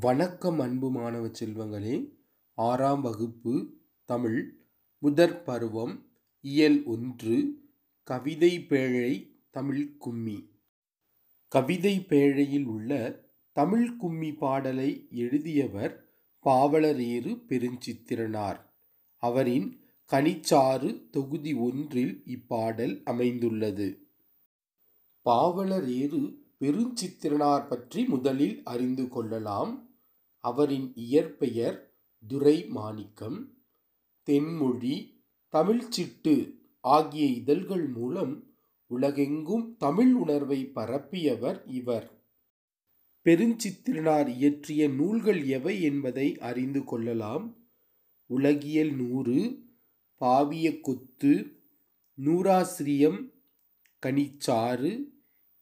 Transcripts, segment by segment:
வணக்கம் அன்பு மாணவ செல்வங்களே. ஆறாம் வகுப்பு தமிழ் முதற் பருவம் இயல் ஒன்று கவிதை பேழை தமிழ் கும்மி. கவிதை பேழையில் உள்ள தமிழ் கும்மி பாடலை எழுதியவர் பாவலரேறு பெருஞ்சித்திரனார். அவரின் கனிச்சாறு தொகுதி ஒன்றில் இப்பாடல் அமைந்துள்ளது. பாவலரேறு பெருஞ்சித்திரனார் பற்றி முதலில் அறிந்து கொள்ளலாம். அவரின் இயற்பெயர் துரை மாணிக்கம் தென்மொழி தமிழ்ச்சிட்டு ஆகிய இதழ்கள் மூலம் உலகெங்கும் தமிழ் உணர்வை பரப்பியவர் இவர். பெருஞ்சித்திரனார் இயற்றிய நூல்கள் எவை என்பதை அறிந்து கொள்ளலாம். உலகியல் நூறு பாவிய கொத்து நூறாசிரியம் கனிச்சாறு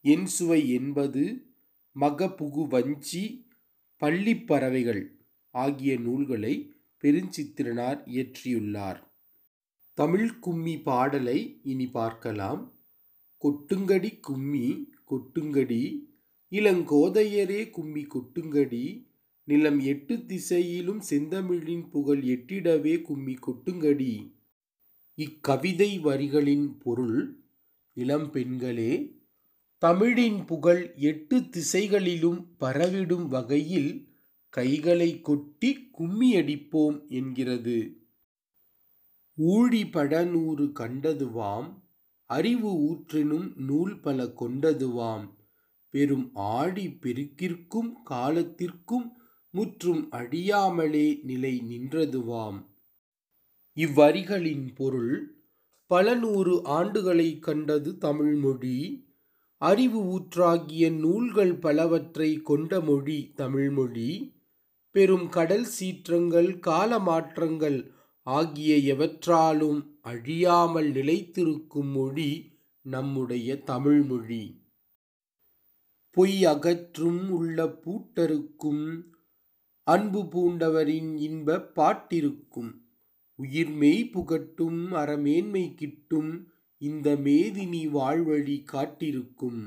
என் சுவை என்பது மகபுகு வஞ்சி பள்ளிப்பறவைகள் ஆகிய நூல்களை பெருஞ்சித்திரனார் இயற்றியுள்ளார். தமிழ் கும்மி பாடலை இனி பார்க்கலாம். கொட்டுங்கடி கும்மி கொட்டுங்கடி. இளங்கோதையரே கும்மி கொட்டுங்கடி. நிலம் எட்டு திசையிலும் செந்தமிழின் புகழ் எட்டிடவே கும்மி கொட்டுங்கடி. இக்கவிதை வரிகளின் பொருள் இளம் பெண்களே தமிழின் புகழ் எட்டு திசைகளிலும் பரவிடும் வகையில் கைகளை கொட்டி கும்மியடிப்போம் என்கிறது. ஊழி படநூறு கண்டதுவாம் அறிவு ஊற்றினும் நூல் பல கொண்டதுவாம். பெரும் ஆடி பெருக்கிற்கும் காலத்திற்கும் முற்றும் அழியாமலே நிலை நின்றதுவாம். இவ்வரிகளின் பொருள் பல நூறு ஆண்டுகளை கண்டது தமிழ்மொழி. அறிவு ஊற்றாகிய நூல்கள் பலவற்றை கொண்ட மொழி தமிழ்மொழி பெரும் கடல் சீற்றங்கள் கால மாற்றங்கள் ஆகிய எவற்றாலும் அழியாமல் நிலைத்திருக்கும் மொழி நம்முடைய தமிழ்மொழி. பொய் அகற்றும் உள்ள பூட்டருக்கும் அன்பு பூண்டவரின் இன்ப பாட்டிருக்கும் உயிர்மெய் புகட்டும் அறமேன்மை கிட்டும் இந்த மேதினி வாழ்வழி காட்டிருக்கும்.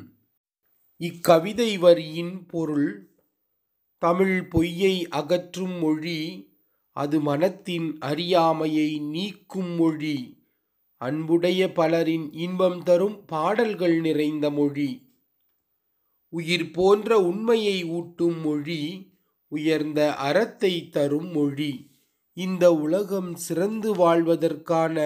இக்கவிதை வரியின் பொருள் தமிழ் பொய்யை அகற்றும் மொழி அது மனத்தின் அறியாமையை நீக்கும் மொழி அன்புடைய பலரின் இன்பம் தரும் பாடல்கள் நிறைந்த மொழி உயிர் போன்ற உண்மையை ஊட்டும் மொழி உயர்ந்த அறத்தை தரும் மொழி இந்த உலகம் சிறந்து வாழ்வதற்கான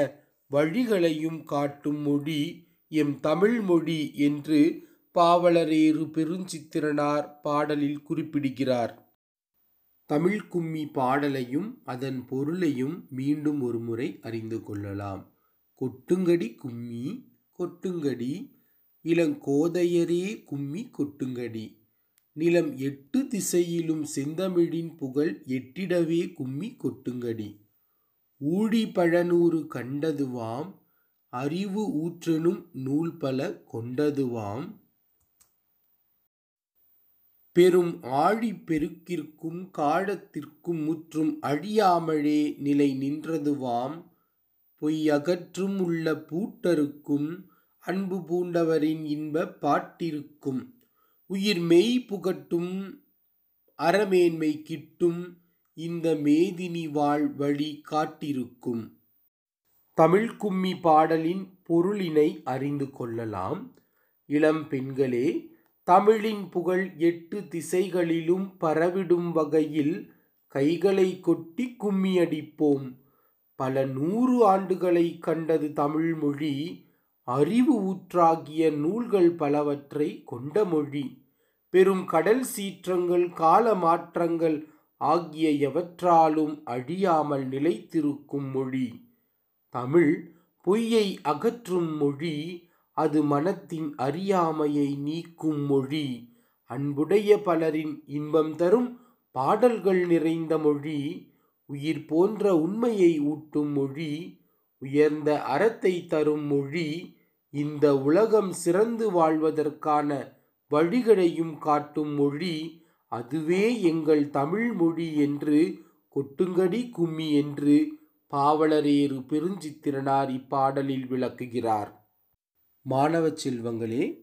வழிகளையும் காட்டும் மொழி எம் தமிழ் மொழி என்று பாவலரேறு பெருஞ்சித்திரனார் பாடலில் குறிப்பிடுகிறார். தமிழ் கும்மி பாடலையும் அதன் பொருளையும் மீண்டும் ஒரு முறை அறிந்து கொள்ளலாம். கொட்டுங்கடி கும்மி கொட்டுங்கடி. இளங்கோதையரே கும்மி கொட்டுங்கடி. நிலம் எட்டு திசையிலும் செந்தமிழின் புகழ் எட்டிடவே கும்மி கொட்டுங்கடி. ஊழிபழநூறு கண்டதுவாம் அறிவு ஊற்றெனும் நூல் பல கொண்டதுவாம். பெரும் ஆழி பெருக்கிற்கும் காலத்திற்கும் முற்றும் அழியாமலே நிலை நின்றதுவாம். பொய்யகற்றும் உள்ள பூட்டருக்கும் அன்பு பூண்டவரின் இன்ப பாட்டிருக்கும். உயிர் மெய் புகட்டும் அறமேன்மை கிட்டும் இந்த மேதினி வாழ் வழி காட்டிருக்கும். தமிழ் கும்மி பாடலின் பொருளினை அறிந்து கொள்ளலாம். இளம் பெண்களே தமிழின் புகழ் எட்டு திசைகளிலும் பரவிடும் வகையில் கைகளை கொட்டி கும்மியடிப்போம் பல நூறு ஆண்டுகளை கண்டது தமிழ் மொழி அறிவு ஊற்றாகிய நூல்கள் பலவற்றை கொண்ட மொழி. பெரும் கடல் சீற்றங்கள் கால மாற்றங்கள் ஆகிய எவற்றாலும் அழியாமல் நிலைத்திருக்கும் மொழி. தமிழ் பொய்யை அகற்றும் மொழி அது மனத்தின் அறியாமையை நீக்கும் மொழி. அன்புடைய பலரின் இன்பம் தரும் பாடல்கள் நிறைந்த மொழி. உயிர் போன்ற உண்மையை ஊட்டும் மொழி. உயர்ந்த அறத்தை தரும் மொழி. இந்த உலகம் சிறந்து வாழ்வதற்கான வழிகளையும் காட்டும் மொழி. அதுவே எங்கள் தமிழ் மொழி என்று கொட்டுங்கடி கும்மி என்று பாவலரேறு பெருஞ்சித்திரனார் இப்பாடலில் விளக்குகிறார். மாணவ செல்வங்களே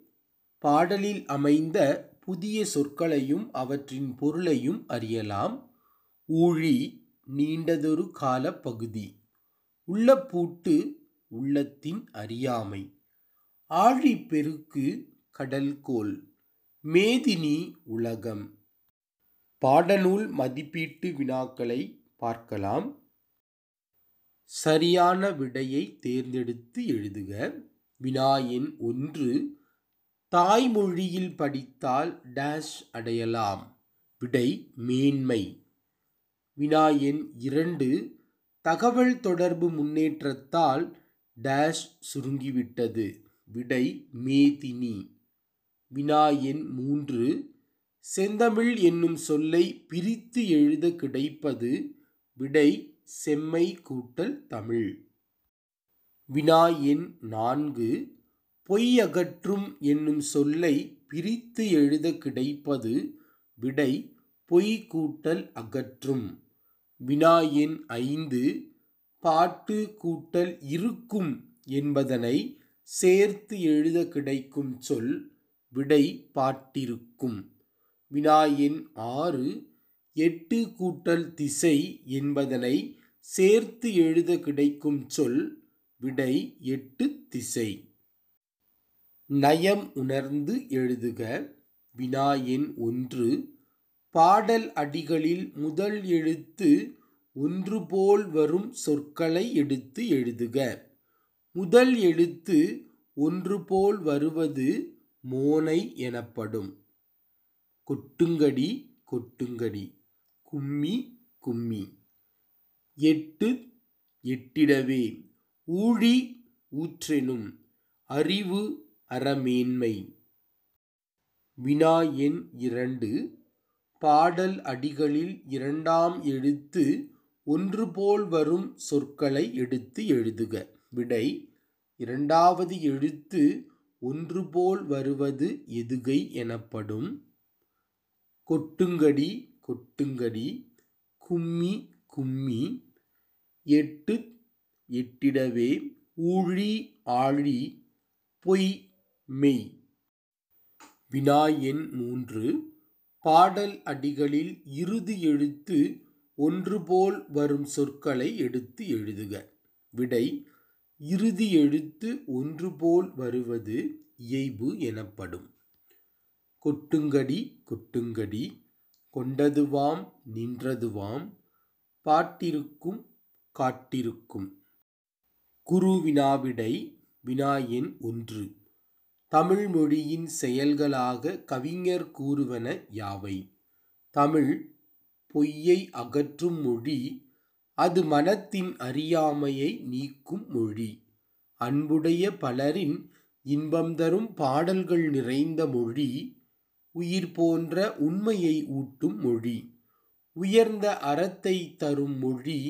பாடலில் அமைந்த புதிய சொற்களையும் அவற்றின் பொருளையும் அறியலாம். ஊழி நீண்டதொரு கால பகுதி. உள்ளப்பூட்டு உள்ளத்தின் அறியாமை. ஆழிப்பெருக்கு கடல்கோள். மேதினி உலகம். பாடநூல் மதிப்பீட்டு வினாக்களை பார்க்கலாம். சரியான விடையை தேர்ந்தெடுத்து எழுதுக. வினா எண் ஒன்று. தாய்மொழியில் படித்தால் டேஷ் அடையலாம். விடை மேன்மை. வினா எண் இரண்டு. தகவல் தொடர்பு முன்னேற்றத்தால் டேஷ் சுருங்கிவிட்டது. விடை மேதினி. வினா எண் மூன்று. செந்தமிழ் என்னும் சொல்லை பிரித்து எழுத கிடைப்பது விடை செம்மை கூட்டல் தமிழ். வினா எண் நான்கு பொய் அகற்றும் என்னும் சொல்லை பிரித்து எழுத கிடைப்பது விடை பொய் கூட்டல் அகற்றும். வினா எண் ஐந்து பாட்டு கூட்டல் இருக்கும் என்பதனை சேர்த்து எழுத கிடைக்கும் சொல் விடை பாட்டிருக்கும். வினா எண் ஆறு எட்டு கூட்டல் திசை என்பதனை சேர்த்து எழுத கிடைக்கும் சொல் விடை எட்டு திசை. நயம் உணர்ந்து எழுதுக. வினா எண் ஒன்று பாடல் அடிகளில் முதல் எழுத்து ஒன்று போல் வரும் சொற்களை எடுத்து எழுதுக. முதல் எழுத்து ஒன்று போல் வருவது மோனை எனப்படும். கொட்டுங்கடி கொட்டுங்கடி. கும்மி கும்மி. எட்டு எட்டிடவே. ஊழி ஊற்றெனும். அறிவு அறமேன்மை. வினா எண் இரண்டு. பாடல் அடிகளில் இரண்டாம் எழுத்து ஒன்று போல் வரும் சொற்களை எடுத்து எழுதுக. விடை இரண்டாவது எழுத்து ஒன்று போல் வருவது எதுகை எனப்படும். கொட்டுங்கடி கொட்டுங்கடி கும்மி கும்மி எட்டு எட்டிடவே ஊழி ஆழி பொய் மெய். வினா எண் மூன்று பாடல் அடிகளில் இறுதி எழுத்து ஒன்று போல் வரும் சொற்களை எடுத்து எழுதுக. விடை இறுதி எழுத்து ஒன்று போல் வருவது இயைபு எனப்படும். கொட்டுங்கடி கொட்டுங்கடி கொண்டதுவாம் நின்றதுவாம் பாட்டிருக்கும் காட்டிருக்கும். குரு வினாவிடை வினா எண் ஒன்று தமிழ் மொழியின் செயல்களாக கவிஞர் கூறுவன யாவை? தமிழ் பொய்யை அகற்றும் மொழி அது மனத்தின் அறியாமையை நீக்கும் மொழி. அன்புடைய பலரின் இன்பம் தரும் பாடல்கள் நிறைந்த மொழி உயிர் போன்ற உண்மையை ஊட்டும் மொழி. உயர்ந்த அறத்தை தரும் மொழி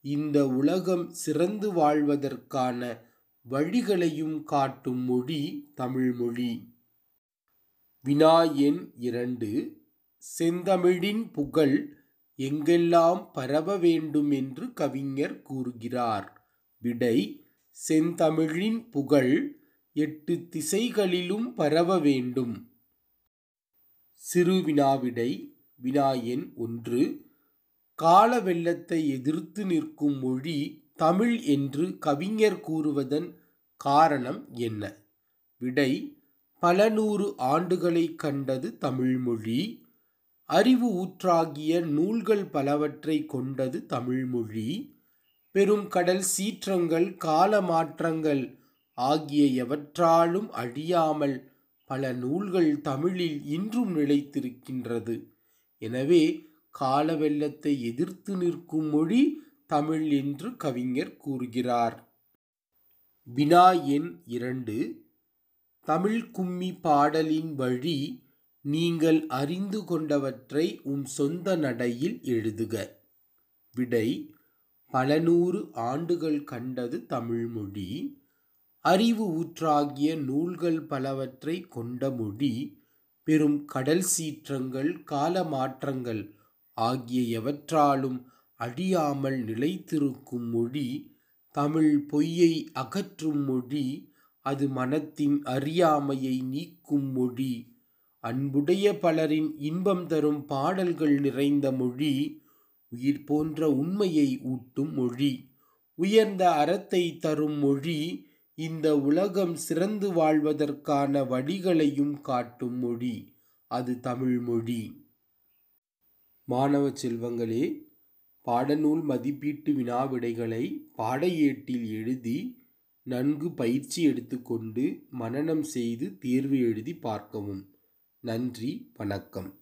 இந்த உலகம் சிறந்து வாழ்வதற்கான வழிகளையும் காட்டும் மொழி தமிழ்மொழி வினா எண் இரண்டு. செந்தமிழின் புகழ் எங்கெல்லாம் பரவ வேண்டும் என்று கவிஞர் கூறுகிறார். விடை செந்தமிழின் புகழ் எட்டு திசைகளிலும் பரவ வேண்டும். சிறு வினாவிடை வினா எண் ஒன்று கால வெள்ளத்தை எதிர்த்து நிற்கும் மொழி தமிழ் என்று கவிஞர் கூறுவதன் காரணம் என்ன? விடை பல நூறு ஆண்டுகளை கண்டது தமிழ்மொழி அறிவு ஊற்றாகிய நூல்கள் பலவற்றை கொண்டது தமிழ்மொழி பெரும் கடல் சீற்றங்கள் கால மாற்றங்கள் ஆகிய எவற்றாலும் அழியாமல் பல நூல்கள் தமிழில் இன்றும் நிலைத்திருக்கின்றது. எனவே கால வெள்ளத்தை எதிர்த்து நிற்கும் மொழி தமிழ் என்று கவிஞர் கூறுகிறார். வினா எண் இரண்டு. தமிழ் கும்மி பாடலின் வழி நீங்கள் அறிந்து கொண்டவற்றை உம் சொந்த நடையில் எழுதுக. விடை பல நூறு ஆண்டுகள் கண்டது தமிழ்மொழி அறிவு ஊற்றாகிய நூல்கள் பலவற்றை கொண்ட மொழி பெரும் கடல் சீற்றங்கள் கால மாற்றங்கள் ஆகிய எவற்றாலும் அழியாமல் நிலைத்திருக்கும் மொழி தமிழ் பொய்யை அகற்றும் மொழி அது மனத்தின் அறியாமையை நீக்கும் மொழி அன்புடைய பலரின் இன்பம் தரும் பாடல்கள் நிறைந்த மொழி உயிர் போன்ற உண்மையை ஊட்டும் மொழி உயர்ந்த அறத்தை தரும் மொழி இந்த உலகம் சிறந்து வாழ்வதற்கான வழிகளையும் காட்டும் மொழி அது தமிழ் மொழி. மாணவ செல்வங்களே பாடநூல் மதிப்பீட்டு வினாவிடைகளை பாடையேட்டில் எழுதி நன்கு பயிற்சி எடுத்துக்கொண்டு மனனம் செய்து தேர்வு எழுதி பார்க்கவும். நன்றி வணக்கம்.